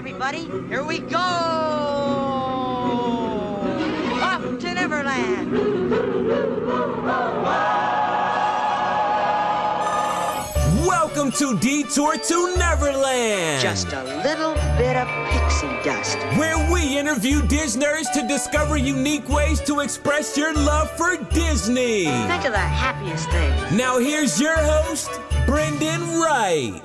everybody. Here we go! Off to Neverland! Welcome to Detour to Neverland, Just a little bit of pixie dust. where we interview Disneyers to discover unique ways to express your love for Disney. Think of the happiest thing. Now here's your host, Brendan Wright.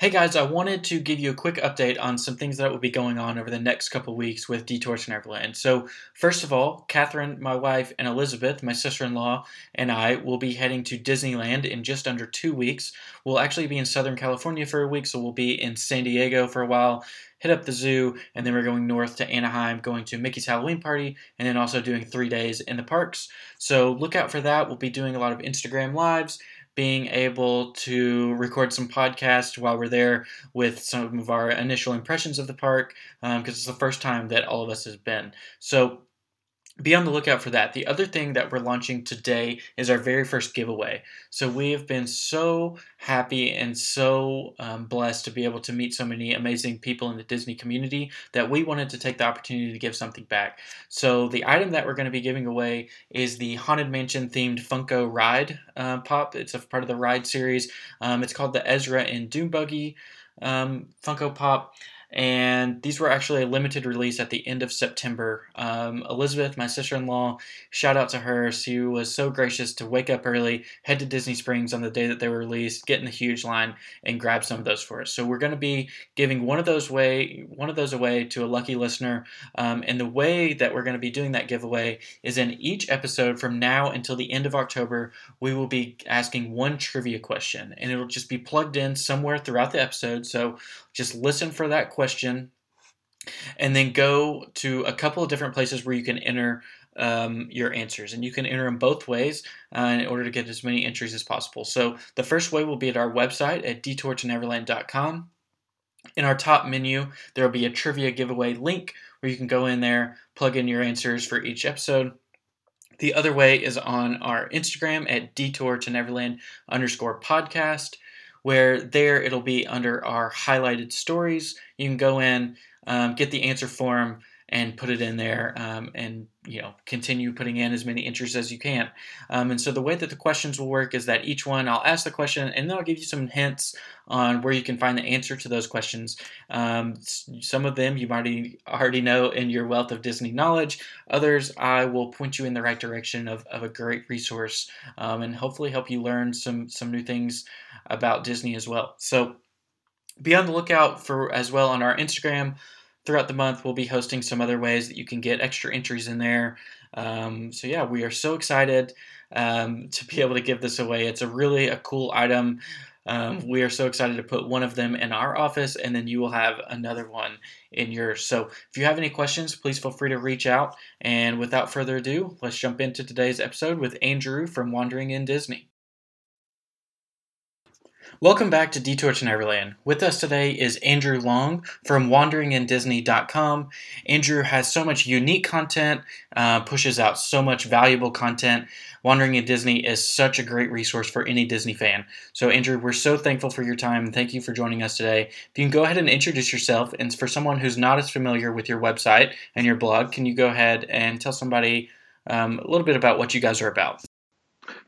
Hey guys, I wanted to give you a quick update on some things that will be going on over the next couple weeks with Detour to Neverland. So, first of all, Catherine, my wife, and Elizabeth, my sister in law, and I will be heading to Disneyland in just under two weeks. We'll actually be in Southern California for a week, so we'll be in San Diego for a while, hit up the zoo, and then we're going north to Anaheim, going to Mickey's Halloween Party, and then also doing three days in the parks. So, look out for that. We'll be doing a lot of Instagram lives being able to record some podcasts while we're there with some of our initial impressions of the park um, because it's the first time that all of us has been. So be on the lookout for that. The other thing that we're launching today is our very first giveaway. So we have been so happy and so um, blessed to be able to meet so many amazing people in the Disney community that we wanted to take the opportunity to give something back. So the item that we're going to be giving away is the Haunted Mansion themed Funko Ride uh, Pop. It's a part of the Ride series. Um, it's called the Ezra and Doom Buggy um, Funko Pop and these were actually a limited release at the end of September. Um, Elizabeth, my sister in law, shout out to her. She was so gracious to wake up early, head to Disney Springs on the day that they were released, get in the huge line, and grab some of those for us. So we're going to be giving one of those way, one of those away to a lucky listener. Um, and the way that we're going to be doing that giveaway is in each episode from now until the end of October, we will be asking one trivia question, and it'll just be plugged in somewhere throughout the episode. So just listen for that question and then go to a couple of different places where you can enter um, your answers and you can enter them both ways uh, in order to get as many entries as possible. So the first way will be at our website at detourtoneverland.com in our top menu there will be a trivia giveaway link where you can go in there plug in your answers for each episode. The other way is on our instagram at detour to neverland underscore podcast where there it'll be under our highlighted stories. You can go in, um, get the answer form, and put it in there, um, and you know continue putting in as many entries as you can. Um, and so the way that the questions will work is that each one I'll ask the question, and then I'll give you some hints on where you can find the answer to those questions. Um, some of them you might already know in your wealth of Disney knowledge. Others I will point you in the right direction of, of a great resource, um, and hopefully help you learn some some new things about Disney as well. So be on the lookout for as well on our Instagram. Throughout the month, we'll be hosting some other ways that you can get extra entries in there. Um, so yeah, we are so excited um, to be able to give this away. It's a really a cool item. Um, we are so excited to put one of them in our office, and then you will have another one in yours. So, if you have any questions, please feel free to reach out. And without further ado, let's jump into today's episode with Andrew from Wandering in Disney. Welcome back to Detour to Neverland. With us today is Andrew Long from wanderingindisney.com. Andrew has so much unique content, uh, pushes out so much valuable content. Wandering in Disney is such a great resource for any Disney fan. So, Andrew, we're so thankful for your time. And thank you for joining us today. If you can go ahead and introduce yourself, and for someone who's not as familiar with your website and your blog, can you go ahead and tell somebody um, a little bit about what you guys are about?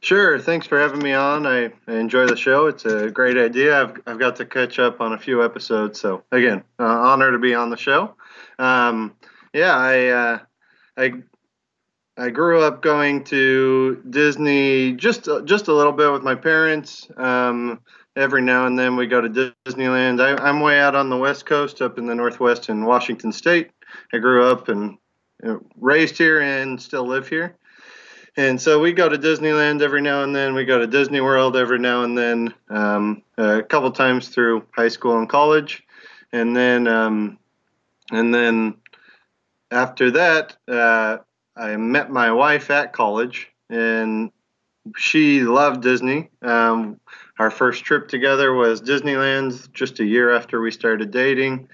Sure. Thanks for having me on. I, I enjoy the show. It's a great idea. I've, I've got to catch up on a few episodes. So, again, uh, honor to be on the show. Um, yeah, I, uh, I, I grew up going to Disney just just a little bit with my parents. Um, every now and then we go to Disneyland. I, I'm way out on the West Coast, up in the Northwest in Washington State. I grew up and you know, raised here and still live here. And so we go to Disneyland every now and then. We go to Disney World every now and then, um, a couple times through high school and college, and then um, and then after that, uh, I met my wife at college, and she loved Disney. Um, our first trip together was Disneyland, just a year after we started dating,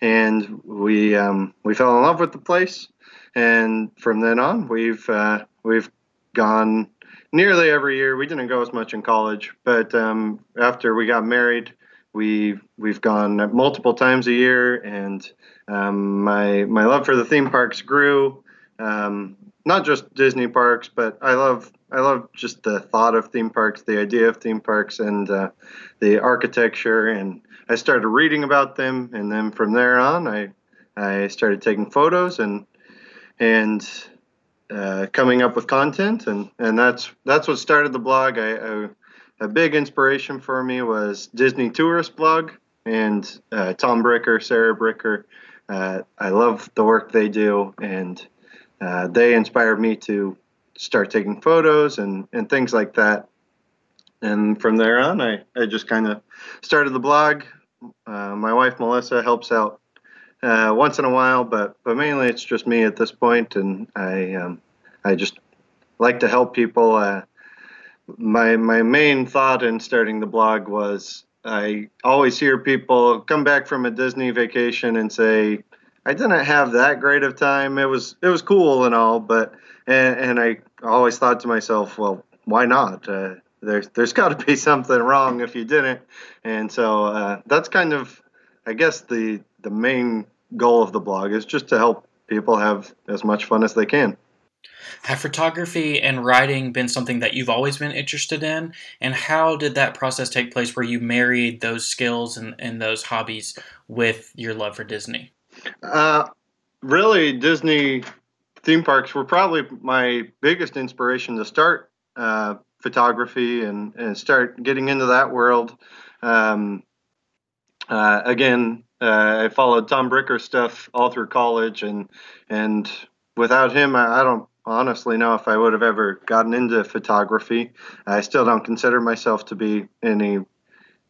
and we um, we fell in love with the place. And from then on, we've uh, we've gone nearly every year. We didn't go as much in college, but um, after we got married, we we've gone multiple times a year, and um, my my love for the theme parks grew. Um, not just Disney parks, but I love I love just the thought of theme parks, the idea of theme parks, and uh, the architecture. And I started reading about them, and then from there on, I I started taking photos and and uh, coming up with content, and and that's that's what started the blog. I, I a big inspiration for me was Disney Tourist Blog and uh, Tom Bricker, Sarah Bricker. Uh, I love the work they do, and uh, they inspired me to start taking photos and, and things like that. And from there on, I, I just kind of started the blog. Uh, my wife Melissa helps out uh, once in a while, but but mainly it's just me at this point, and I um, I just like to help people. Uh, my my main thought in starting the blog was I always hear people come back from a Disney vacation and say, I didn't have that great of time. It was it was cool and all, but and, and I always thought to myself, well, why not? Uh, there's there's got to be something wrong if you didn't, and so uh, that's kind of, I guess the the main goal of the blog is just to help people have as much fun as they can. Have photography and writing been something that you've always been interested in? And how did that process take place where you married those skills and, and those hobbies with your love for Disney? Uh, really, Disney theme parks were probably my biggest inspiration to start uh, photography and, and start getting into that world. Um, uh, again, uh, I followed Tom Bricker stuff all through college, and and without him, I, I don't honestly know if I would have ever gotten into photography. I still don't consider myself to be any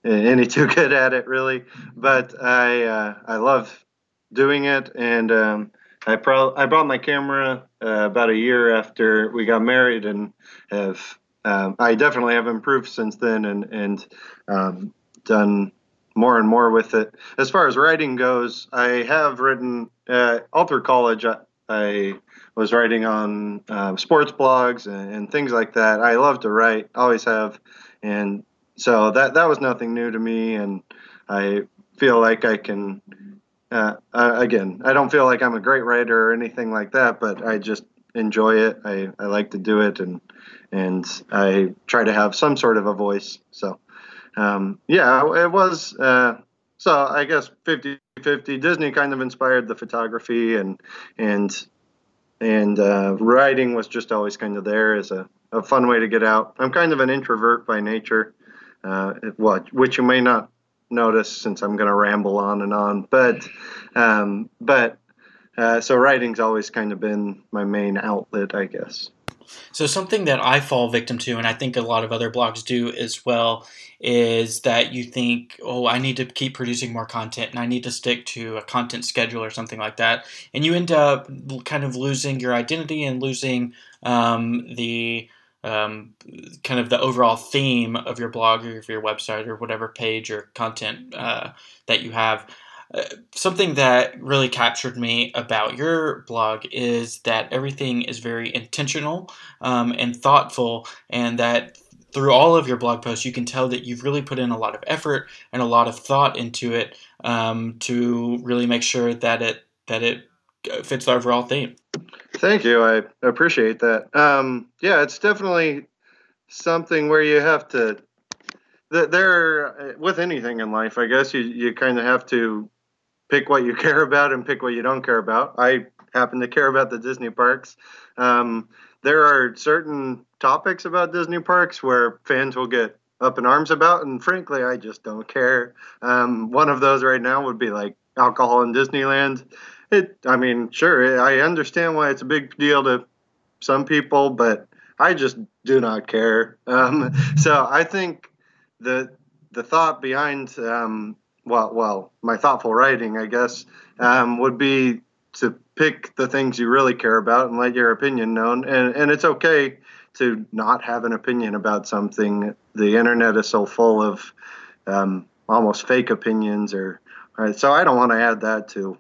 any too good at it really, but I uh, I love doing it, and um, I pro- I bought my camera uh, about a year after we got married, and have um, I definitely have improved since then, and and um, done more and more with it. As far as writing goes, I have written uh, all through college. I, I was writing on uh, sports blogs and, and, things like that. I love to write, always have, and so that that was nothing new to me. And I feel like I can. Uh, again, I don't feel like I'm a great writer or anything like that, but I just enjoy it. I, I like to do it, and and I try to have some sort of a voice. So, um, yeah, it was. Uh, so I guess 50 50 Disney kind of inspired the photography and and and uh, writing was just always kind of there as a, a fun way to get out. I'm kind of an introvert by nature, uh, what which you may not notice since I'm going to ramble on and on, but um, but uh, so writing's always kind of been my main outlet, I guess. So something that I fall victim to, and I think a lot of other blogs do as well, is that you think, oh, I need to keep producing more content, and I need to stick to a content schedule or something like that, and you end up kind of losing your identity and losing um, the um, kind of the overall theme of your blog or your website or whatever page or content uh, that you have. Uh, something that really captured me about your blog is that everything is very intentional um, and thoughtful, and that through all of your blog posts, you can tell that you've really put in a lot of effort and a lot of thought into it um, to really make sure that it that it fits the overall theme. Thank you. I appreciate that. Um, yeah, it's definitely something where you have to. There, with anything in life, I guess you you kind of have to pick what you care about and pick what you don't care about. I happen to care about the Disney parks. Um, there are certain topics about Disney parks where fans will get up in arms about, and frankly, I just don't care. Um, one of those right now would be like alcohol in Disneyland. It, I mean, sure, I understand why it's a big deal to some people, but I just do not care. Um, so I think the the thought behind um, well, well, my thoughtful writing, I guess, um, would be to pick the things you really care about and let your opinion known. And and it's okay to not have an opinion about something. The internet is so full of um, almost fake opinions, or right, so I don't want to add that to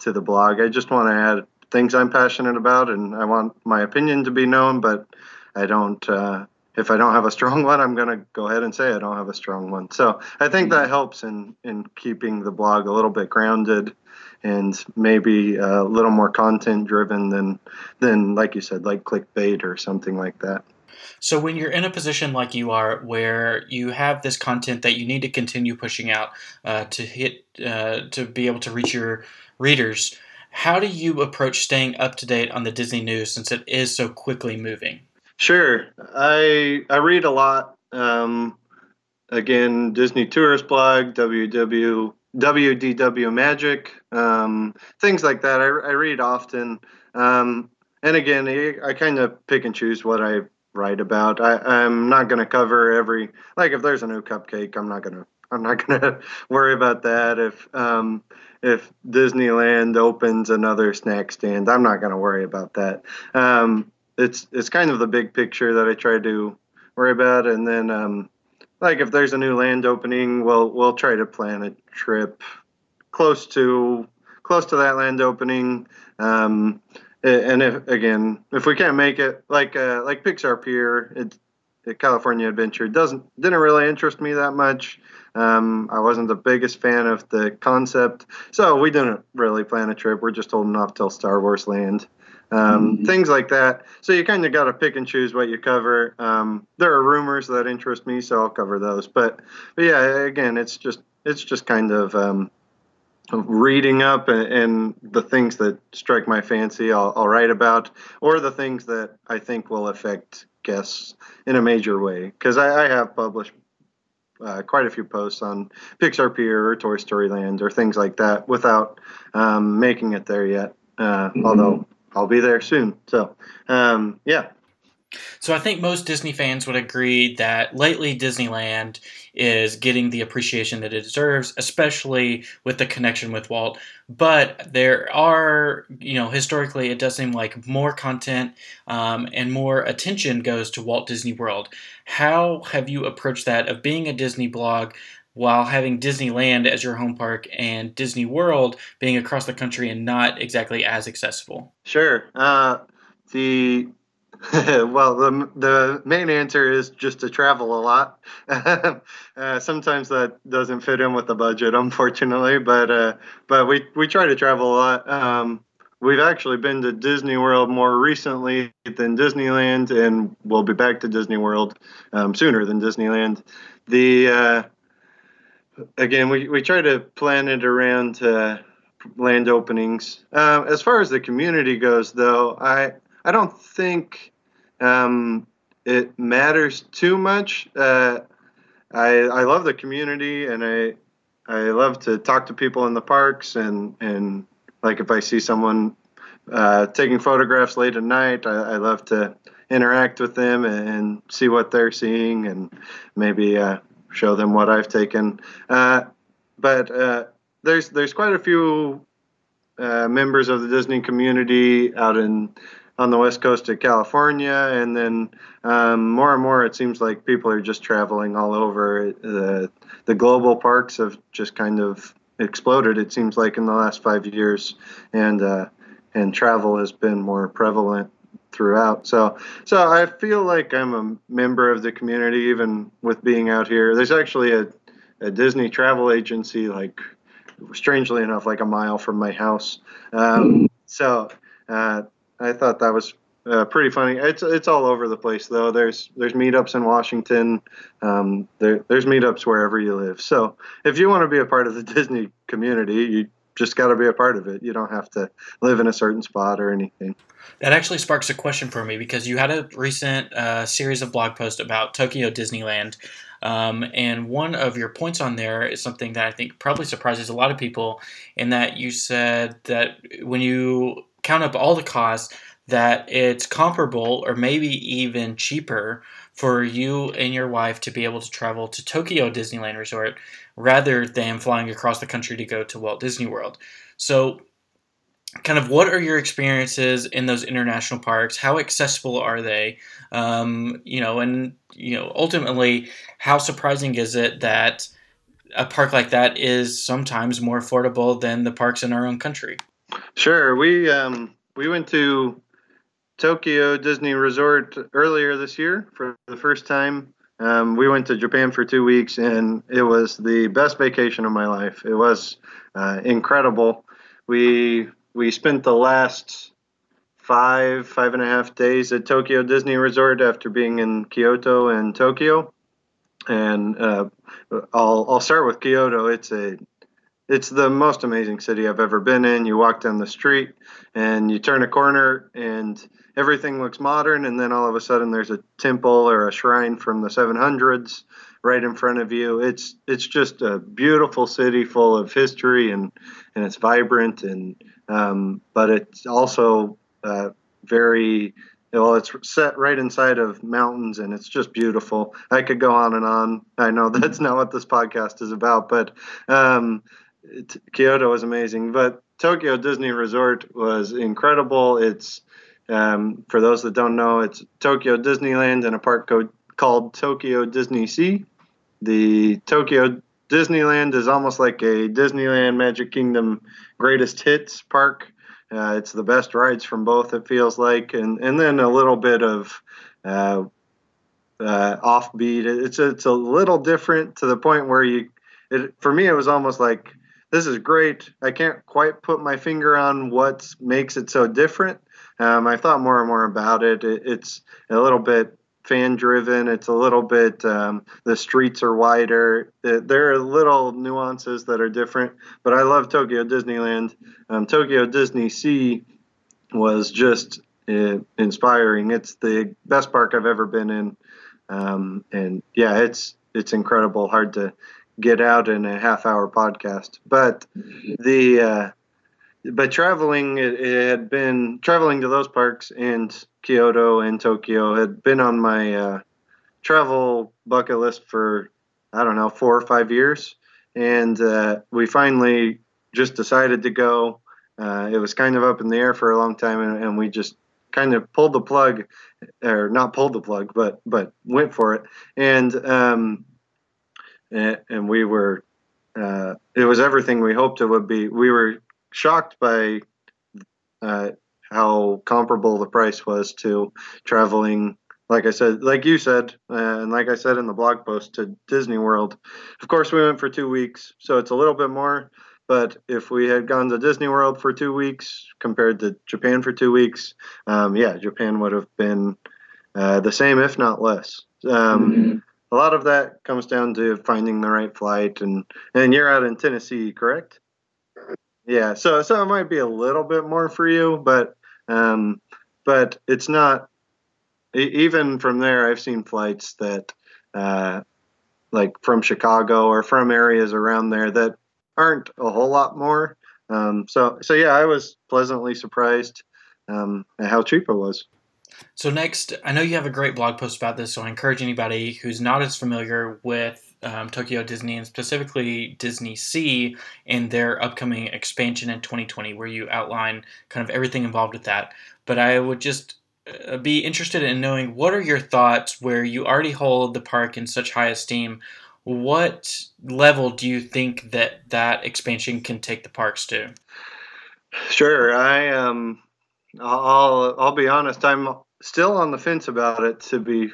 to the blog. I just want to add things I'm passionate about, and I want my opinion to be known, but I don't. Uh, if I don't have a strong one, I'm going to go ahead and say I don't have a strong one. So I think that helps in in keeping the blog a little bit grounded and maybe a little more content driven than than like you said, like clickbait or something like that. So when you're in a position like you are, where you have this content that you need to continue pushing out uh, to hit uh, to be able to reach your readers, how do you approach staying up to date on the Disney news since it is so quickly moving? Sure, I I read a lot. Um, again, Disney Tourist Blog, WW WDW Magic, um, things like that. I, I read often. Um, and again, I, I kind of pick and choose what I write about. I am not going to cover every like if there's a new cupcake, I'm not going to I'm not going to worry about that. If um, if Disneyland opens another snack stand, I'm not going to worry about that. Um, it's it's kind of the big picture that I try to worry about, and then um, like if there's a new land opening, we'll we'll try to plan a trip close to close to that land opening. Um, and if again, if we can't make it, like uh, like Pixar Pier, it, it, California Adventure doesn't didn't really interest me that much. Um, I wasn't the biggest fan of the concept, so we didn't really plan a trip. We're just holding off till Star Wars Land, um, mm-hmm. things like that. So you kind of got to pick and choose what you cover. Um, there are rumors that interest me, so I'll cover those. But, but yeah, again, it's just it's just kind of um, reading up and, and, the things that strike my fancy I'll, I'll, write about or the things that i think will affect guests in a major way because I, I, have published uh, quite a few posts on pixar pier or toy story land or things like that without um, making it there yet uh, mm-hmm. although i'll be there soon so um, yeah so I think most Disney fans would agree that lately Disneyland is getting the appreciation that it deserves, especially with the connection with Walt. But there are, you know, historically it does seem like more content um, and more attention goes to Walt Disney World. How have you approached that of being a Disney blog? While having Disneyland as your home park and Disney World being across the country and not exactly as accessible? Sure. Uh, the well, the the main answer is just to travel a lot. uh, sometimes that doesn't fit in with the budget, unfortunately, but uh, but we we try to travel a lot. Um, we've actually been to Disney World more recently than Disneyland, and we'll be back to Disney World um, sooner than Disneyland. The uh, again, we, we try to plan it around uh, land openings. Uh, as far as the community goes, though, I I don't think um, it matters too much. Uh, I I love the community and I I love to talk to people in the parks and and like if I see someone uh, taking photographs late at night, I, I, love to interact with them and, and see what they're seeing and maybe uh, show them what I've taken. Uh, but uh, there's there's quite a few uh, members of the Disney community out in on the west coast of California, and then um, more and more it seems like people are just traveling all over. The the global parks have just kind of exploded. It seems like in the last five years, and uh, and travel has been more prevalent throughout. So so I feel like I'm a member of the community, even with being out here. There's actually a a Disney travel agency like strangely enough like a mile from my house. Um, so uh, I thought that was uh, pretty funny. It's it's all over the place though. There's there's meetups in Washington. Um, there, there's meetups wherever you live. So if you want to be a part of the Disney community, you just got to be a part of it. You don't have to live in a certain spot or anything. That actually sparks a question for me because you had a recent uh, series of blog posts about Tokyo Disneyland. Um, and one of your points on there is something that I think probably surprises a lot of people in that you said that when you count up all the costs, that it's comparable or maybe even cheaper for you and your wife to be able to travel to Tokyo Disneyland Resort rather than flying across the country to go to Walt Disney World. So, kind of what are your experiences in those international parks? How accessible are they? Um, you know, and you know, ultimately, how surprising is it that a park like that is sometimes more affordable than the parks in our own country? Sure. We um, we went to Tokyo Disney Resort earlier this year for the first time. Um, we went to Japan for two weeks, and it was the best vacation of my life. It was uh, incredible. We we spent the last five five and a half days at Tokyo Disney Resort after being in Kyoto and Tokyo. And uh, I'll I'll start with Kyoto. It's a it's the most amazing city I've ever been in. You walk down the street and you turn a corner and everything looks modern and then all of a sudden there's a temple or a shrine from the 700s right in front of you. It's it's just a beautiful city full of history and and it's vibrant and um, but it's also uh, very well it's set right inside of mountains and it's just beautiful i could go on and on i know that's not what this podcast is about but um, kyoto was amazing but tokyo disney resort was incredible it's um, for those that don't know it's tokyo disneyland and a park co- called tokyo disney sea the tokyo disneyland is almost like a disneyland magic kingdom greatest hits park uh, it's the best rides from both. It feels like, and and then a little bit of uh, uh, offbeat. It's it's a little different to the point where you. It, for me, it was almost like this is great. I can't quite put my finger on what makes it so different. Um, I thought more and more about it. it it's a little bit fan driven. It's a little bit um, the streets are wider. There are little nuances that are different, but I love Tokyo Disneyland. Um, Tokyo Disney Sea was just uh, inspiring. It's the best park I've ever been in, um, and yeah, it's it's incredible. Hard to get out in a half hour podcast, but the uh, but traveling it, it, had been traveling to those parks and Kyoto and Tokyo had been on my uh, travel bucket list for I don't know four or five years, and uh, we finally just decided to go. Uh, it was kind of up in the air for a long time, and, and, we just kind of pulled the plug, or not pulled the plug, but but went for it, and um, and, we were. Uh, it was everything we hoped it would be. We were shocked by uh, how comparable the price was to traveling like I said, like you said, uh, and like I said in the blog post to Disney World. Of course, we went for two weeks, so it's a little bit more. But if we had gone to Disney World for two weeks compared to Japan for two weeks, um, yeah, Japan would have been uh, the same, if not less. Um, mm-hmm. A lot of that comes down to finding the right flight, and and you're out in Tennessee, correct? Yeah, so so it might be a little bit more for you, but um, but it's not. Even from there, I've seen flights that, uh, like from Chicago or from areas around there that aren't a whole lot more. Um, so so yeah, I was pleasantly surprised um, at how cheap it was. So next, I know you have a great blog post about this, so I encourage anybody who's not as familiar with um, Tokyo Disney and specifically Disney Sea and their upcoming expansion in 2020, where you outline kind of everything involved with that. But I would just uh, be interested in knowing what are your thoughts where you already hold the park in such high esteem. What level do you think that that expansion can take the parks to? Sure, I um, I'll I'll be honest. I'm still on the fence about it. To be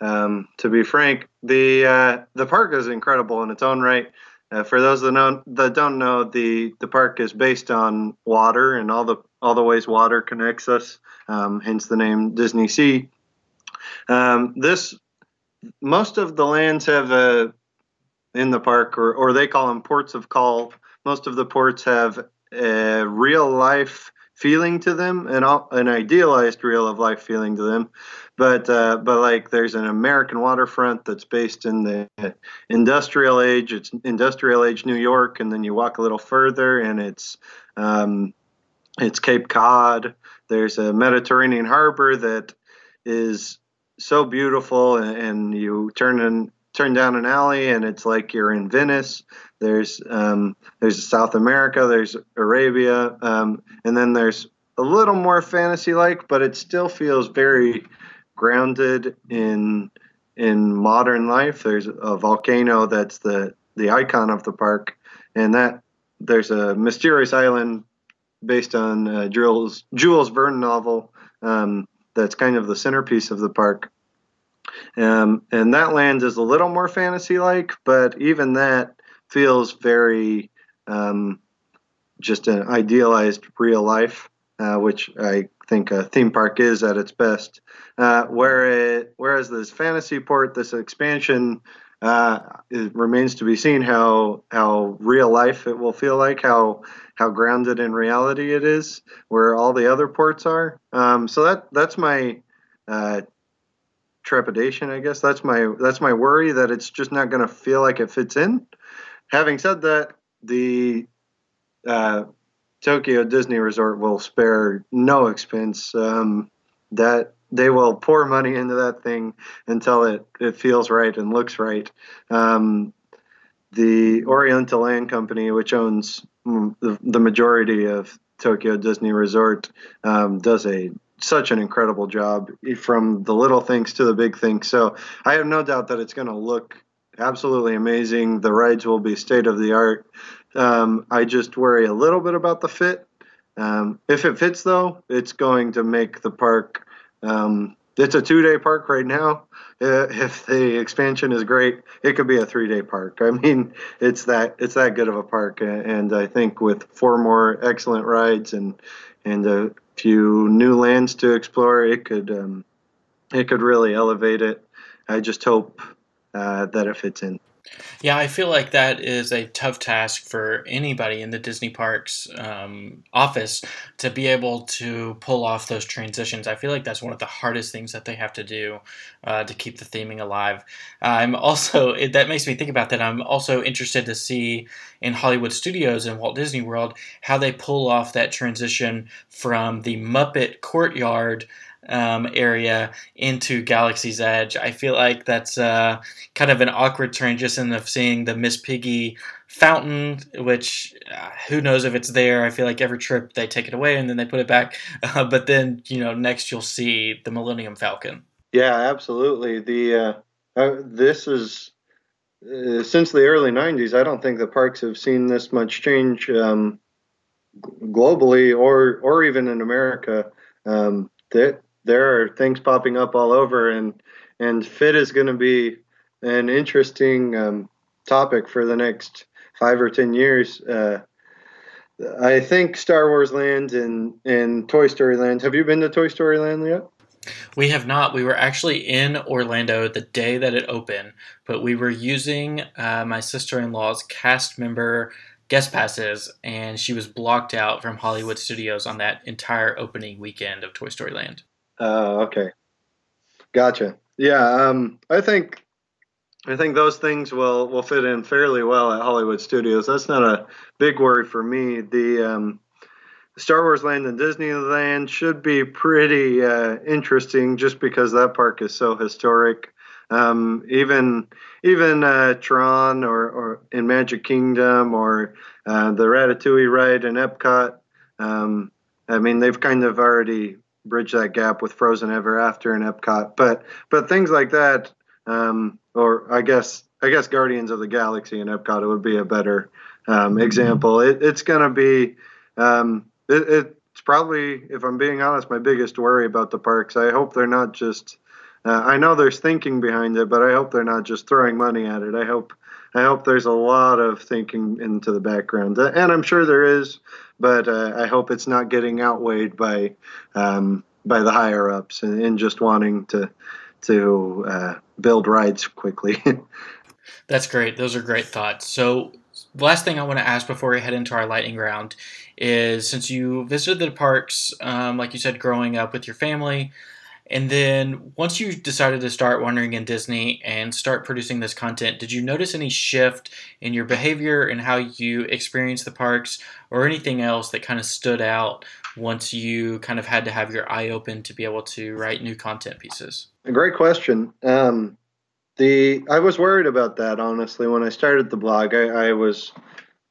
um, to be frank, the uh, the park is incredible in its own right. Uh, for those that know that don't know, the the park is based on water and all the all the ways water connects us. Um, hence the name Disney Sea. Um, this most of the lands have a in the park, or or they call them ports of call. Most of the ports have a real life feeling to them, an an idealized real of life feeling to them but uh, but like there's an American waterfront that's based in the industrial age. It's industrial age New York, and then you walk a little further, and it's um, it's Cape Cod. There's a Mediterranean harbor that is so beautiful, and, and you turn in turn down an alley, and it's like you're in Venice. There's um, there's South America. There's Arabia, um, and then there's a little more fantasy like, but it still feels very grounded in in modern life. There's a volcano that's the the icon of the park, and that there's a mysterious island based on uh, Jules Jules Verne novel Um, that's kind of the centerpiece of the park. Um, and that land is a little more fantasy like, but even that feels very um, just an idealized real life, uh, which I think a theme park is at its best. Uh, where it, whereas this fantasy port, this expansion, uh, it remains to be seen how how real life it will feel like, how how grounded in reality it is, where all the other ports are. Um, so that that's my uh, trepidation, I guess. That's my that's my worry that it's just not going to feel like it fits in. Having said that, the uh, Tokyo Disney Resort will spare no expense. Um, that they will pour money into that thing until it, it feels right and looks right. Um, the Oriental Land Company, which owns the, the majority of Tokyo Disney Resort, um, does a such an incredible job from the little things to the big things. So I have no doubt that it's going to look absolutely amazing. The rides will be state of the art. Um, I just worry a little bit about the fit. Um, if it fits, though, it's going to make the park. Um, it's a two-day park right now. If the expansion is great, it could be a three-day park. I mean, it's that it's that good of a park, and I think with four more excellent rides and and a few new lands to explore, it could um, it could really elevate it. I just hope uh, that it fits in. Yeah, I feel like that is a tough task for anybody in the Disney Parks um, office to be able to pull off those transitions. I feel like that's one of the hardest things that they have to do uh, to keep the theming alive. I'm also, it, that makes me think about that. I'm also interested to see in Hollywood Studios and Walt Disney World how they pull off that transition from the Muppet courtyard um, area into Galaxy's Edge. I feel like that's uh, kind of an awkward transition of seeing the Miss Piggy fountain, which uh, who knows if it's there. I feel like every trip they take it away and then they put it back. Uh, but then, you know, next you'll see the Millennium Falcon. Yeah, absolutely. The uh, uh, this is uh, since the early '90s. I don't think the parks have seen this much change um, globally or or even in America. Um, that there are things popping up all over, and and fit is going to be an interesting um, topic for the next five or ten years. Uh, I think Star Wars Land and and Toy Story Land. Have you been to Toy Story Land yet? We have not. We were actually in Orlando the day that it opened, but we were using uh, my sister in law's cast member guest passes, and she was blocked out from Hollywood Studios on that entire opening weekend of Toy Story Land. Uh, okay, gotcha. Yeah, um, I think I think those things will will fit in fairly well at Hollywood Studios. That's not a big worry for me. The um, Star Wars Land and Disneyland should be pretty uh, interesting, just because that park is so historic. Um, even even uh, Tron or, or in Magic Kingdom or uh, the Ratatouille ride in Epcot. Um, I mean, they've kind of already bridge that gap with Frozen Ever After and Epcot. But but things like that, um, or I guess I guess Guardians of the Galaxy and Epcot it would be a better um, example. It, it's going to be um, it, it's probably if I'm being honest my biggest worry about the parks. I hope they're not just. Uh, I know there's thinking behind it, but I hope they're not just throwing money at it. I hope I hope there's a lot of thinking into the background, and I'm sure there is but uh, I hope it's not getting outweighed by um, by the higher ups and, and, just wanting to to uh, build rides quickly. That's great. Those are great thoughts. So, last thing I want to ask before we head into our lightning round is since you visited the parks, um, like you said, growing up with your family, and then once you decided to start wandering in Disney and start producing this content, did you notice any shift in your behavior and how you experience the parks or anything else that kind of stood out once you kind of had to have your eye open to be able to write new content pieces? A great question. Um, the I was worried about that honestly when I started the blog. I, I was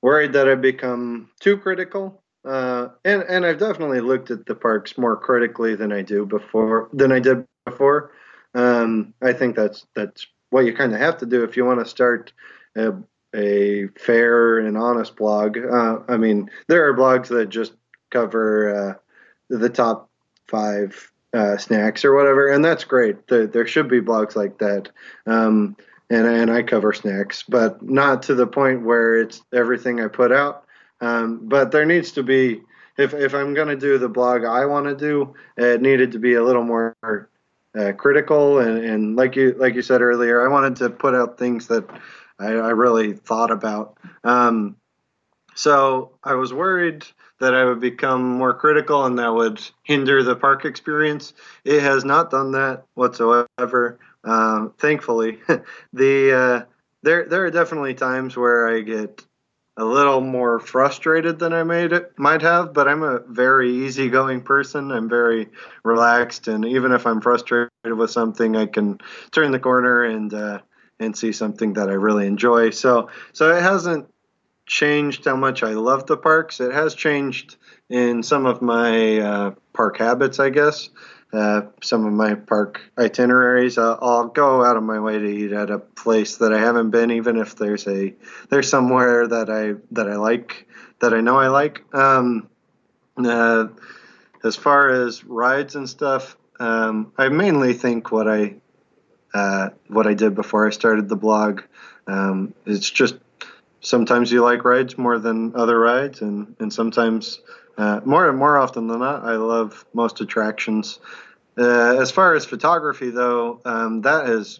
worried that I'd become too critical uh, and and I've definitely looked at the parks more critically than I do before than I did before. Um, I think that's that's what you kind of have to do if you want to start a, a fair and honest blog. Uh, I mean, there are blogs that just cover uh, the top five uh, snacks or whatever, and that's great. There, there should be blogs like that. Um, and, and I cover snacks, but not to the point where it's everything I put out. Um, but there needs to be, if, if I'm going to do the blog I want to do, it needed to be a little more uh, critical. And, and like you like you said earlier, I wanted to put out things that I, I really thought about. Um, so I was worried that I would become more critical and that would hinder the park experience. It has not done that whatsoever. Um, thankfully, the uh, there there are definitely times where I get a little more frustrated than I made it might have, but I'm a very easygoing person. I'm very relaxed, and even if I'm frustrated with something, I can turn the corner and uh, and see something that I really enjoy. So so it hasn't changed how much I love the parks. It has changed in some of my uh, park habits, I guess. Uh, some of my park itineraries. I'll, I'll, go out of my way to eat at a place that I haven't been, even if there's a there's somewhere that I that I like that I know I like. Um, uh, as far as rides and stuff, um, I mainly think what I uh, what I did before I started the blog. Um, it's just sometimes you like rides more than other rides, and and sometimes uh, more more often than not, I love most attractions. Uh, as far as photography, though, um, that has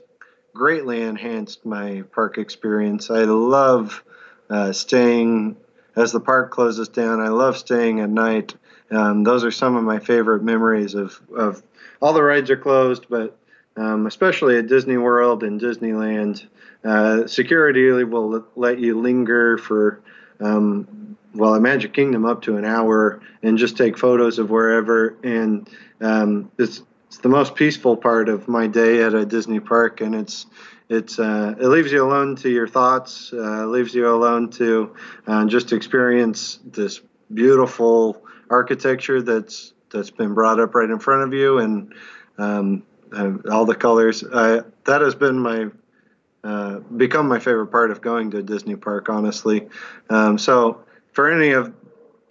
greatly enhanced my park experience. I love uh, staying as the park closes down. I love staying at night. Um, those are some of my favorite memories of, of all the rides are closed, but um, especially at Disney World and Disneyland. Uh, security will let you linger for um, well, at Magic Kingdom up to an hour and just take photos of wherever. And um, it's it's the most peaceful part of my day at a Disney park, and it's it's uh, it leaves you alone to your thoughts, uh, leaves you alone to uh, just experience this beautiful architecture that's that's been brought up right in front of you, and um, uh, all the colors. that has been my uh, become my favorite part of going to a Disney Park, honestly. Um, so for any of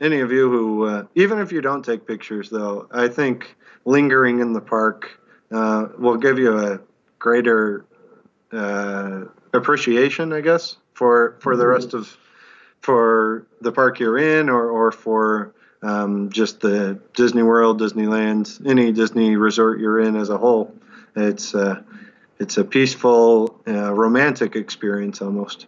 any of you who, uh, even if you don't take pictures, though, I think lingering in the park uh, will give you a greater uh, appreciation, I guess, for for the rest of for the park you're in, or or for um, just the Disney World, Disneyland, any Disney resort you're in as a whole. It's uh, it's a peaceful, uh, romantic experience almost.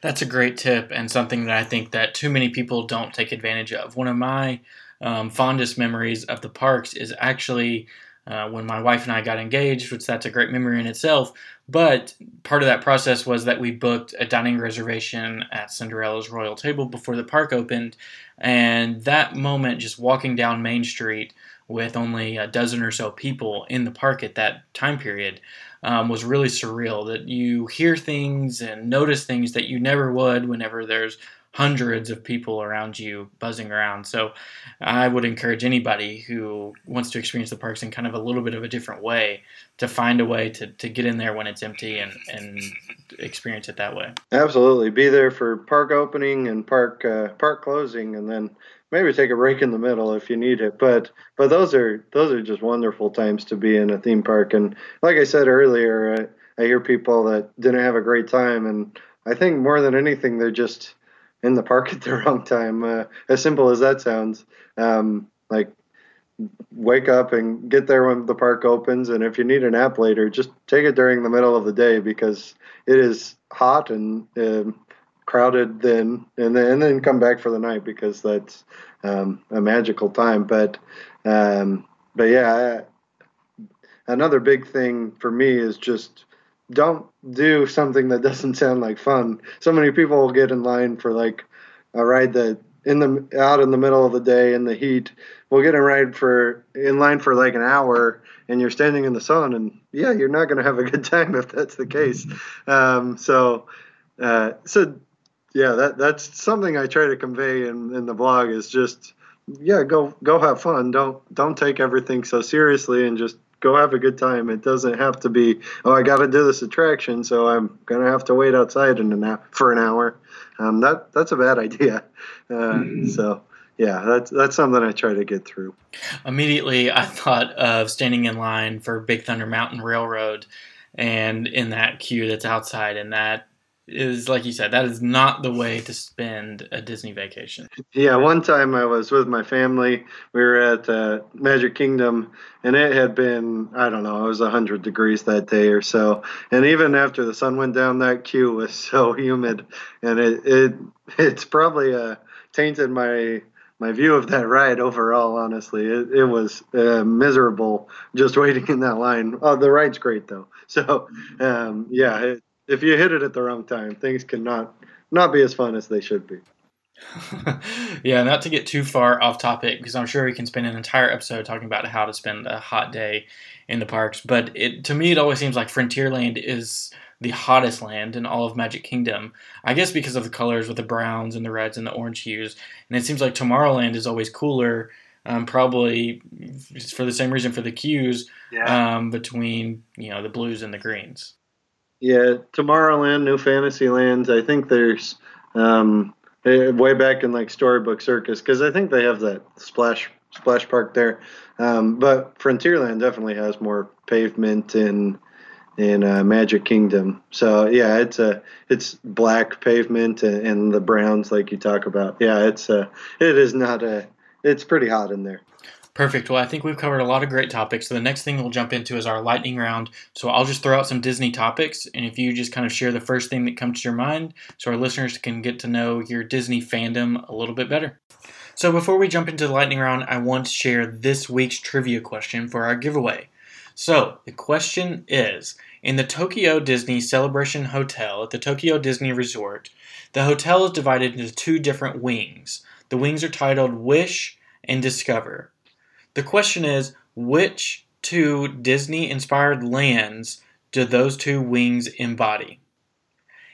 That's a great tip and something that I think that too many people don't take advantage of. One of my um, fondest memories of the parks is actually uh, when my wife and I got engaged, which that's a great memory in itself. But part of that process was that we booked a dining reservation at Cinderella's Royal Table before the park opened, and that moment, just walking down Main Street with only a dozen or so people in the park at that time period, um, was really surreal. That you hear things and notice things that you never would whenever there's hundreds of people around you buzzing around. So I would encourage anybody who wants to experience the parks in kind of a little bit of a different way to find a way to, to get in there when it's empty and, and experience it that way. Absolutely. Be there for park opening and park uh, park closing and then maybe take a break in the middle if you need it. But but those are those are just wonderful times to be in a theme park. And like I said earlier, I, I hear people that didn't have a great time and I think more than anything they're just in the park at the wrong time. Uh, as simple as that sounds, um, like wake up and get there when the park opens. And if you need a nap later, just take it during the middle of the day because it is hot and uh, crowded then, and then and then come back for the night because that's um, a magical time. But um, but yeah, another big thing for me is just don't do something that doesn't sound like fun. So many people will get in line for like a ride that in the out in the middle of the day in the heat. We'll get a ride for in line for like an hour, and you're standing in the sun, and yeah, you're not going to have a good time if that's the case. Um, so, uh, so yeah, that that's something I try to convey in, in the blog is just yeah, go go have fun. Don't don't take everything so seriously and just go have a good time. It doesn't have to be, oh, I got to do this attraction, so I'm gonna have to wait outside in an for an hour. Um, that that's a bad idea. Uh, mm-hmm. So yeah, that's that's something I try to get through. Immediately, I thought of standing in line for Big Thunder Mountain Railroad, and in that queue that's outside, and that is like you said, that is not the way to spend a Disney vacation. Yeah, one time I was with my family. We were at uh, Magic Kingdom, and it had been I don't know, it was hundred degrees that day or so. And even after the sun went down, that queue was so humid, and it it it's probably uh, tainted my my view of that ride overall. Honestly, it, it was uh, miserable just waiting in that line. Oh, the ride's great though. So um, yeah. It, if you hit it at the wrong time, things cannot not be as fun as they should be. yeah, not to get too far off topic because I'm sure we can spend an entire episode talking about how to spend a hot day in the parks. But it, to me, it always seems like Frontierland is the hottest land in all of Magic Kingdom. I guess because of the colors with the browns and the reds and the orange hues. And it seems like Tomorrowland is always cooler, um, probably for the same reason for the queues yeah. um, between you know the blues and the greens. Yeah, Tomorrowland, New Fantasyland. I think there's um, eh, way back in like Storybook Circus because I think they have that splash splash park there. Um, but Frontierland definitely has more pavement in in uh, Magic Kingdom. So yeah, it's a it's black pavement and, and the browns like you talk about. Yeah, it's a it is not a it's pretty hot in there. Perfect. Well, I think we've covered a lot of great topics. So the next thing we'll jump into is our lightning round. So I'll just throw out some Disney topics, and if you just kind of share the first thing that comes to your mind, so our listeners can get to know your Disney fandom a little bit better. So before we jump into the lightning round, I want to share this week's trivia question for our giveaway. So the question is In the Tokyo Disney Celebration Hotel at the Tokyo Disney Resort, the hotel is divided into two different wings. The wings are titled Wish and Discover. The question is which two Disney inspired lands do those two wings embody?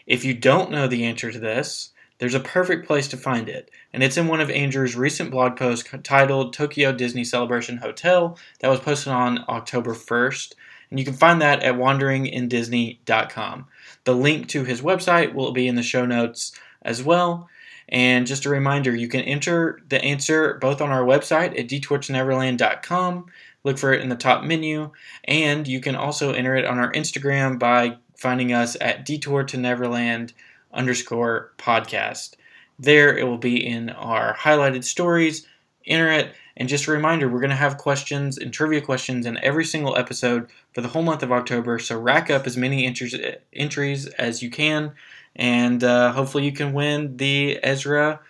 If you don't know the answer to this, there's a perfect place to find it, and it's in one of Andrew's recent blog posts titled Tokyo Disney Celebration Hotel that was posted on October 1st. And you can find that at wanderingindisney.com. The link to his website will be in the show notes as well. And just a reminder, you can enter the answer both on our website at detourtoneverland.com. Look for it in the top menu. And you can also enter it on our Instagram by finding us at detour to neverland underscore podcast. There it will be in our highlighted stories. Enter it. And just a reminder, we're going to have questions and trivia questions in every single episode for the whole month of October. So rack up as many entries, entries as you can and uh, hopefully you can win the Ezra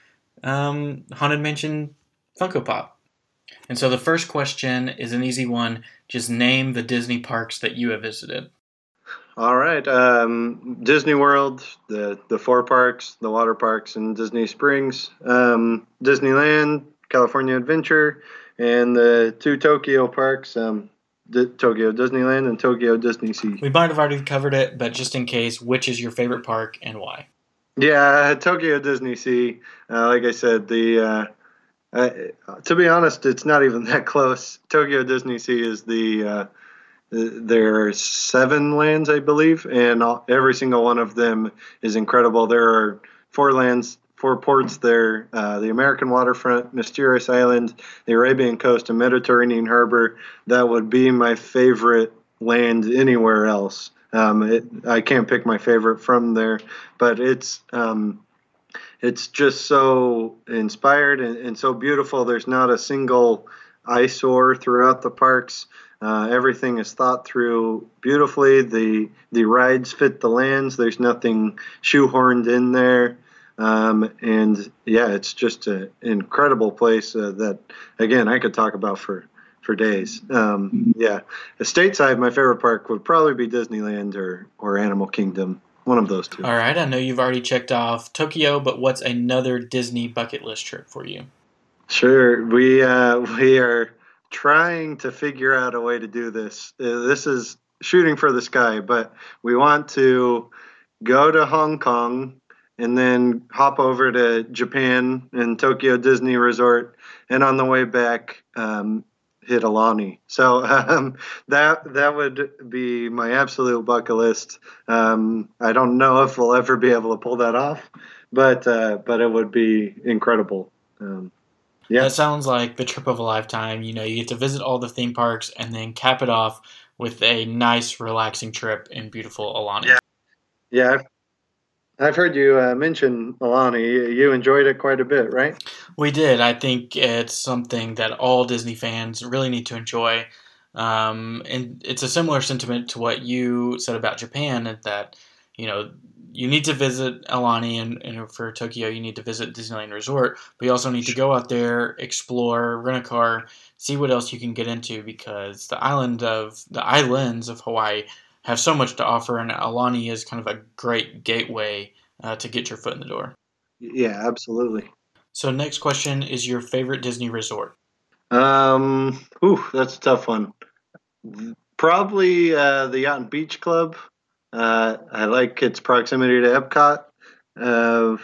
um, Haunted Mansion Funko Pop. And so the first question is an easy one. Just name the Disney parks that you have visited. All right, um, Disney World, the the four parks, the water parks, and Disney Springs, um, Disneyland, California Adventure, and the two Tokyo parks, um, D- Tokyo Disneyland and Tokyo Disney Sea. We might have already covered it, but just in case, which is your favorite park and why? Yeah, Tokyo Disney Sea. Uh, like I said, the uh, uh, to be honest, it's not even that close. Tokyo Disney Sea is the uh, there are seven lands, I believe, and all, every single one of them is incredible. There are four lands four ports there uh, the American waterfront, Mysterious Island, the Arabian coast, and Mediterranean harbor. That would be my favorite land anywhere else. Um, it, I can't pick my favorite from there, but it's um, it's just so inspired and, and, so beautiful. There's not a single eyesore throughout the parks. Uh, everything is thought through beautifully. The the rides fit the lands. There's nothing shoehorned in there. Um, and yeah, it's just an incredible place uh, that, again, I could talk about for, for days. Um, yeah, stateside, my favorite park would probably be Disneyland or, or Animal Kingdom. One of those two. All right, I know you've already checked off Tokyo, but what's another Disney bucket list trip for you? Sure, we uh, we are trying to figure out a way to do this. Uh, this is shooting for the sky, but we want to go to Hong Kong and then hop over to Japan and Tokyo Disney Resort, and on the way back, um, hit Aulani. So um, that that would be my absolute bucket list. Um, I don't know if we'll ever be able to pull that off, but uh, but it would be incredible. Um, Yeah. That sounds like the trip of a lifetime. You know, you get to visit all the theme parks and then cap it off with a nice, relaxing trip in beautiful Aulani. Yeah. Yeah, I've, I've heard you uh, mention Aulani. You, enjoyed it quite a bit, right? We did. I think it's something that all Disney fans really need to enjoy. Um, and it's a similar sentiment to what you said about Japan, that you know you need to visit Aulani, and, and, for Tokyo, you need to visit Disneyland Resort. But you also need to go out there, explore, rent a car, see what else you can get into, because the island of the islands of Hawaii have so much to offer, and Aulani is kind of a great gateway uh, to get your foot in the door. Yeah, absolutely. So, next question is your favorite Disney resort? Um, ooh, that's a tough one. Probably uh, the Yacht and Beach Club. Uh, I like its proximity to Epcot, uh,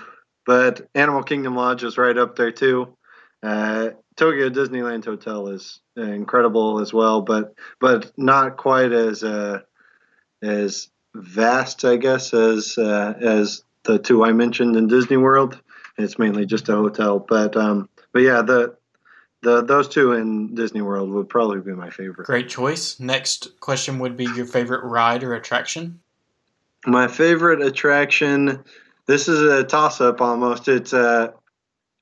but Animal Kingdom Lodge is right up there too. Uh, Tokyo Disneyland Hotel is incredible as well, but but not quite as uh, as vast, I guess, as uh, as the two I mentioned in Disney World. It's mainly just a hotel, but um, but yeah, the the those two in Disney World would probably be my favorite. Great choice. Next question would be your favorite ride or attraction. My favorite attraction. This is a toss up almost. It's uh,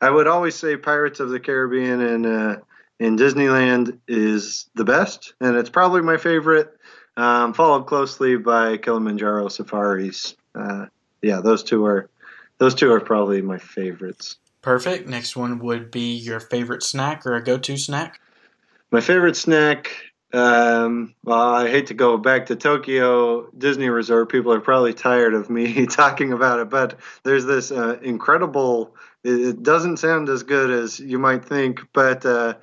I would always say Pirates of the Caribbean and uh, in Disneyland is the best, and it's probably my favorite. Um, followed closely by Kilimanjaro Safaris. Uh, yeah, those two are those two are probably my favorites. Perfect. Next one would be your favorite snack or a go-to snack. My favorite snack um, well, I hate to go back to Tokyo Disney Resort. People are probably tired of me talking about it, but there's this uh, incredible. It doesn't sound as good as you might think, but uh,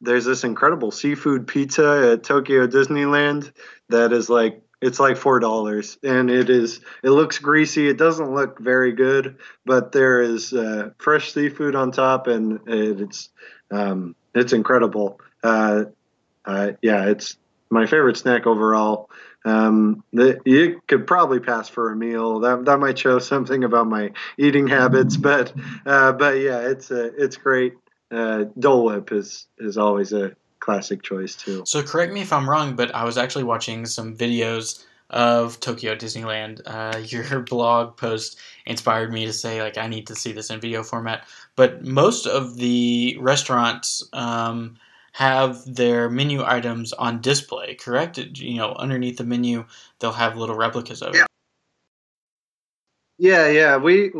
there's this incredible seafood pizza at Tokyo Disneyland that is like it's like four dollars, and it is. It looks greasy. It doesn't look very good, but there is uh, fresh seafood on top, and it's um, it's incredible. Uh, uh, yeah, it's my favorite snack overall. Um, the, you could probably pass for a meal. That that might show something about my eating habits, but uh, but yeah, it's uh, it's great. Uh, Dole Whip is is always a classic choice too. So correct me if I'm wrong, but I was actually watching some videos of Tokyo Disneyland. Uh, your blog post inspired me to say like I need to see this in video format. But most of the restaurants um, have their menu items on display, correct? You know, underneath the menu, they'll have little replicas of it. Yeah, yeah, yeah. We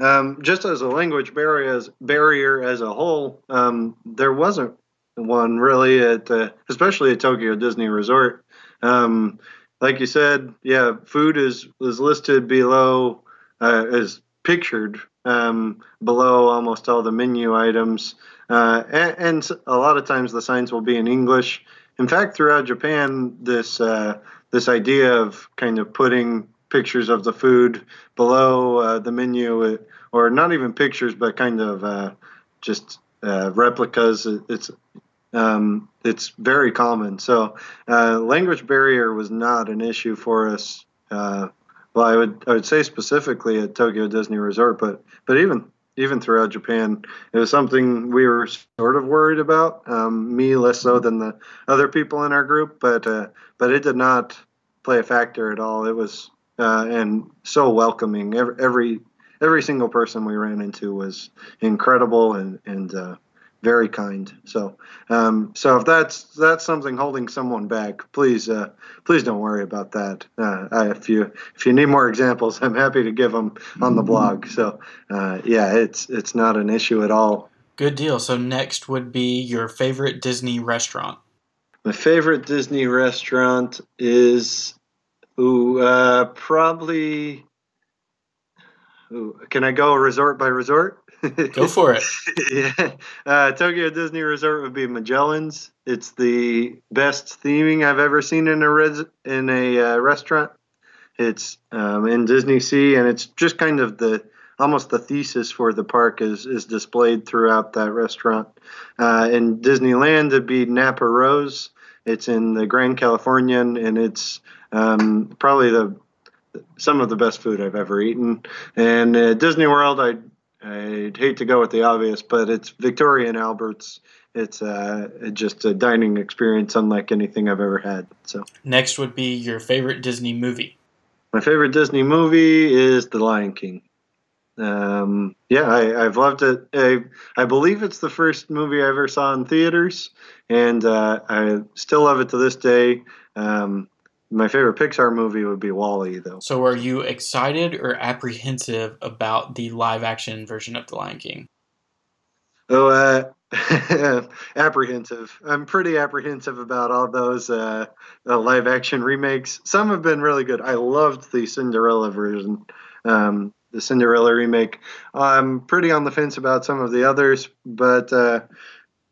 um, just as a language barrier as barrier as a whole, um, there wasn't one really at, uh, especially at Tokyo Disney Resort. Um, like you said, yeah, food is is listed below, uh, is pictured um, below almost all the menu items. Uh, and, and, a lot of times the signs will be in English. In fact, throughout Japan, this uh, this idea of kind of putting pictures of the food below uh, the menu, or not even pictures, but kind of uh, just uh, replicas, it's um, it's very common. So uh, language barrier was not an issue for us. well, I would I would say specifically at Tokyo Disney Resort, but but even even throughout Japan. It was something we were sort of worried about. Um, me less so than the other people in our group, but uh, but it did not play a factor at all. It was uh, and so welcoming. Every, every every single person we ran into was incredible and and uh, very kind. So, um, so if that's that's something holding someone back, please uh, please don't worry about that. Uh, I, if you if you need more examples, I'm happy to give them on the blog. So, uh, yeah, it's it's not an issue at all. Good deal. So next would be your favorite Disney restaurant. My favorite Disney restaurant is, ooh, uh, probably. Ooh, can I go resort by resort? Go for it. yeah. Uh, Tokyo Disney Resort would be Magellan's. It's the best theming I've ever seen in a res- in a uh, restaurant. It's um, in Disney Sea, and it's just kind of the almost the thesis for the park is is displayed throughout that restaurant. Uh, in Disneyland, it'd be Napa Rose. It's in the Grand Californian, and it's um, probably the some of the best food I've ever eaten. And uh, Disney World, I I'd hate to go with the obvious, but it's Victoria and Albert's. It's uh, just a dining experience unlike anything I've ever had. So Next would be your favorite Disney movie. my favorite Disney movie is The Lion King. Um, yeah, I, I've loved it. I, I believe it's the first movie I ever saw in theaters, and uh, I still love it to this day. Um, my favorite Pixar movie would be WALL-E, though. So, are you excited or apprehensive about the live action version of The Lion King? Oh, uh, apprehensive. I'm pretty apprehensive about all those uh, uh, live action remakes. Some have been really good. I loved the Cinderella version, um, the Cinderella remake. I'm pretty on the fence about some of the others, but uh,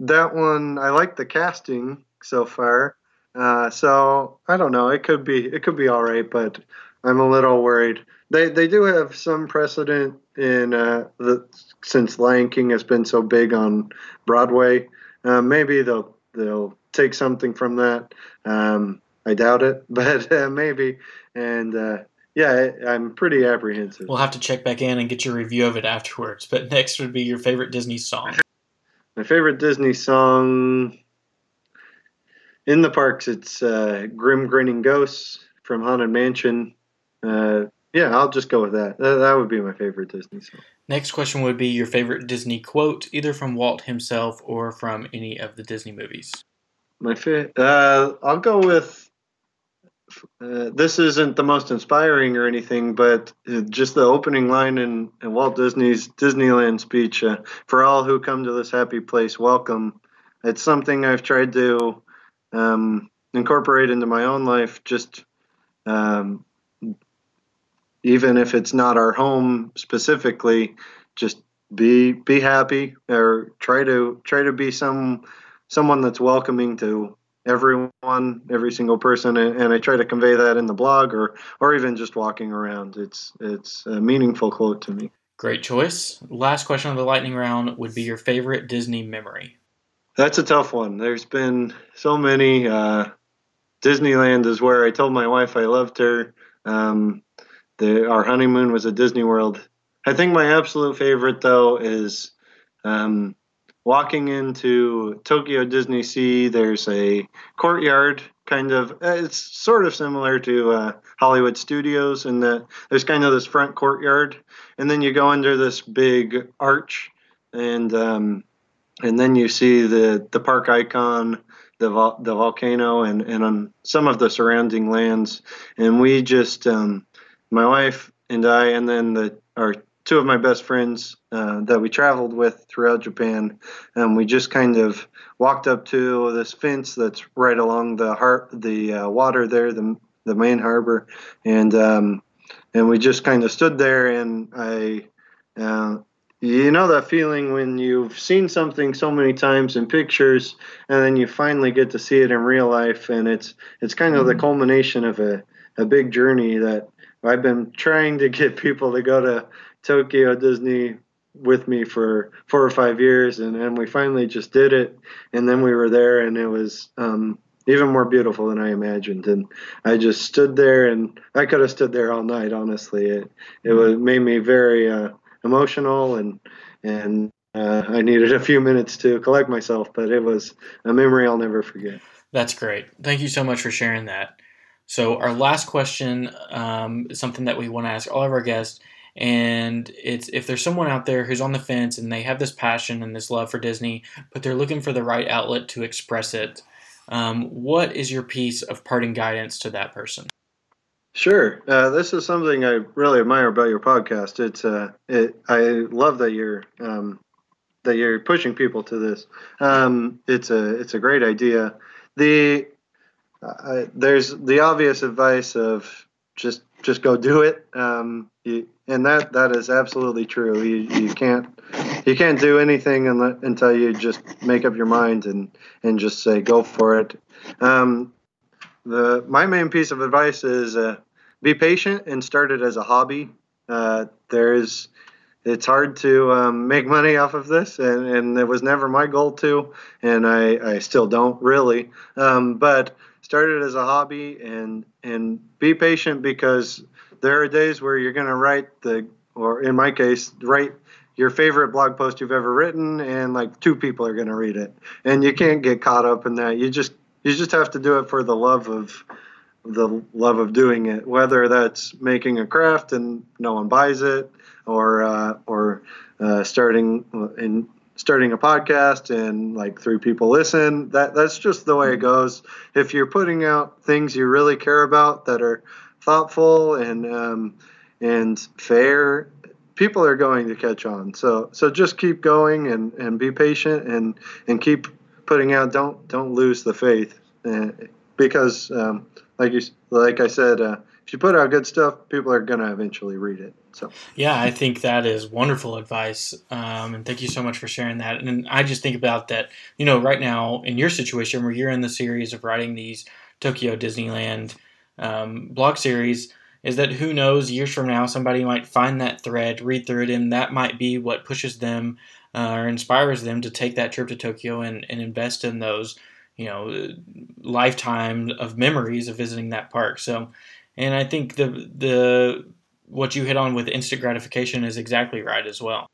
that one I like the casting so far. Uh, so I don't know. It could be it could be all right, but I'm a little worried. They they do have some precedent in uh, the since Lion King has been so big on Broadway. Uh, maybe they'll they'll take something from that. Um, I doubt it, but uh, maybe. And uh, yeah, I'm pretty apprehensive. We'll have to check back in and get your review of it afterwards. But next would be your favorite Disney song. My favorite Disney song in the parks, it's uh, Grim Grinning Ghosts from Haunted Mansion. Uh, yeah, I'll just go with that. that. Would be my favorite Disney song. Next question would be your favorite Disney quote, either from Walt himself or from any of the Disney movies. My fa- uh, I'll go with. Uh, this isn't the most inspiring or anything, but uh, just the opening line in, in Walt Disney's Disneyland speech uh, for all who come to this happy place, welcome. It's something I've tried to um, incorporate into my own life, just um, even if it's not our home specifically, just be be happy or try to try to be some someone that's welcoming to everyone, every single person, and, and I try to convey that in the blog or or even just walking around. It's it's a meaningful quote to me. Great choice. Last question of the lightning round would be your favorite Disney memory. That's a tough one. There's been so many. Uh, Disneyland is where I told my wife I loved her. Um, the, our honeymoon was at Disney World. I think my absolute favorite though is um, walking into Tokyo Disney Sea. There's a courtyard, kind of. It's sort of similar to uh, Hollywood Studios in that there's kind of this front courtyard, and then you go under this big arch, and um, and then you see the the park icon the vol- the volcano and and on some of the surrounding lands and we just um, my wife and I and then the our two of my best friends uh, that we traveled with throughout Japan and we just kind of walked up to this fence that's right along the har- the uh, water there the the main harbor and um, and we just kind of stood there and I uh, you know that feeling when you've seen something so many times in pictures and then you finally get to see it in real life and it's it's kind of the culmination of a, a big journey that I've been trying to get people to go to Tokyo Disney with me for four or five years and, and we finally just did it and then we were there and it was um, even more beautiful than I imagined and I just stood there and I could have stood there all night honestly it it was made me very uh, emotional and and uh, I needed a few minutes to collect myself, but it was a memory I'll never forget. That's great. Thank you so much for sharing that. So, our last question um, is something that we want to ask all of our guests, and it's if there's someone out there who's on the fence and they have this passion and this love for Disney, but they're looking for the right outlet to express it. Um, what is your piece of parting guidance to that person? Sure. Uh, this is something I really admire about your podcast. It's uh, it, I love that you're um, that you're pushing people to this. Um, it's a it's a great idea. The uh, there's the obvious advice of just just go do it, um, you, and that that is absolutely true. You you can't you can't do anything until you just make up your mind and and just say go for it. Um, the my main piece of advice is uh, be patient and start it as a hobby. Uh, there's it's hard to um, make money off of this, and, and it was never my goal to, and I, I still don't really. Um, but start it as a hobby and and be patient because there are days where you're going to write the or in my case write your favorite blog post you've ever written, and like two people are going to read it, and you can't get caught up in that. You just you just have to do it for the love of the love of doing it, whether that's making a craft and no one buys it, or uh, or uh, starting in starting a podcast and like three people listen. That that's just the way it goes. If you're putting out things you really care about that are thoughtful and um, and fair, people are going to catch on. So so just keep going and, and be patient and and keep putting out. Don't don't lose the faith uh, because um, like you like I said, uh, if you put out good stuff, people are going to eventually read it. So yeah, I think that is wonderful advice, um, and thank you so much for sharing that. And I just think about that, you know, right now in your situation where you're in the series of writing these Tokyo Disneyland um, blog series, is that who knows years from now somebody might find that thread, read through it, and that might be what pushes them uh, or inspires them to take that trip to Tokyo and, and invest in those, you know, lifetime of memories of visiting that park. So, and I think the the what you hit on with instant gratification is exactly right as well.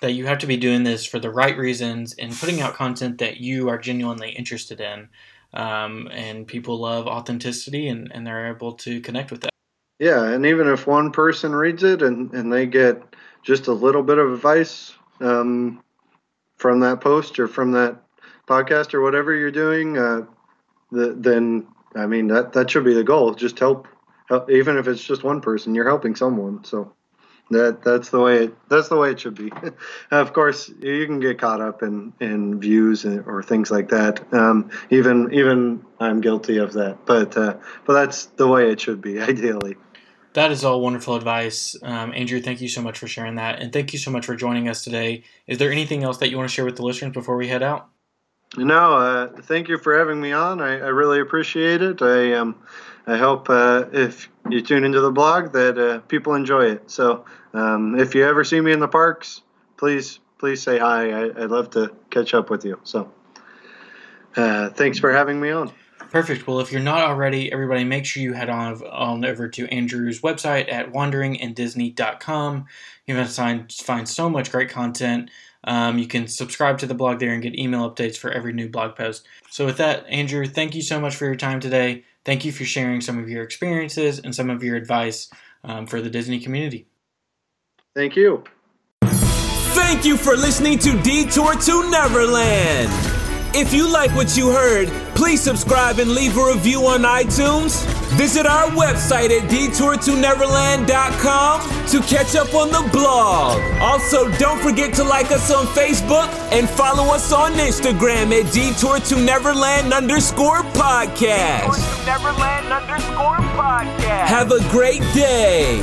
That you have to be doing this for the right reasons and putting out content that you are genuinely interested in. Um, and people love authenticity and, and they're able to connect with that. Yeah, and even if one person reads it and, and they get just a little bit of advice um, from that post or from that podcast or whatever you're doing, uh, the, then I mean that that should be the goal. Just help even if it's just one person, you're helping someone. So that that's the way it, that's the way it should be. of course, you can get caught up in in views or things like that. Um, even even I'm guilty of that, but uh, but that's the way it should be, ideally. That is all wonderful advice, um, Andrew. Thank you so much for sharing that, and thank you so much for joining us today. Is there anything else that you want to share with the listeners before we head out? No, uh, thank you for having me on. I, I really appreciate it. I um, I hope uh, if you tune into the blog that uh, people enjoy it. So um, if you ever see me in the parks, please please say hi. I, would love to catch up with you. So uh, thanks for having me on. Perfect. Well, if you're not already, everybody make sure you head on, on over to Andrew's website at wanderingindisney.com. You're going to find, find so much great content. Um, you can subscribe to the blog there and get email updates for every new blog post. So, with that, Andrew, thank you so much for your time today. Thank you for sharing some of your experiences and some of your advice um, for the Disney community. Thank you. Thank you for listening to Detour to Neverland. If you like what you heard, please subscribe and leave a review on iTunes. Visit our website at detourtoneverland.com to catch up on the blog. Also, don't forget to like us on Facebook and follow us on Instagram at Detour to Neverland underscore podcast. Detour to Neverland underscore podcast. Have a great day.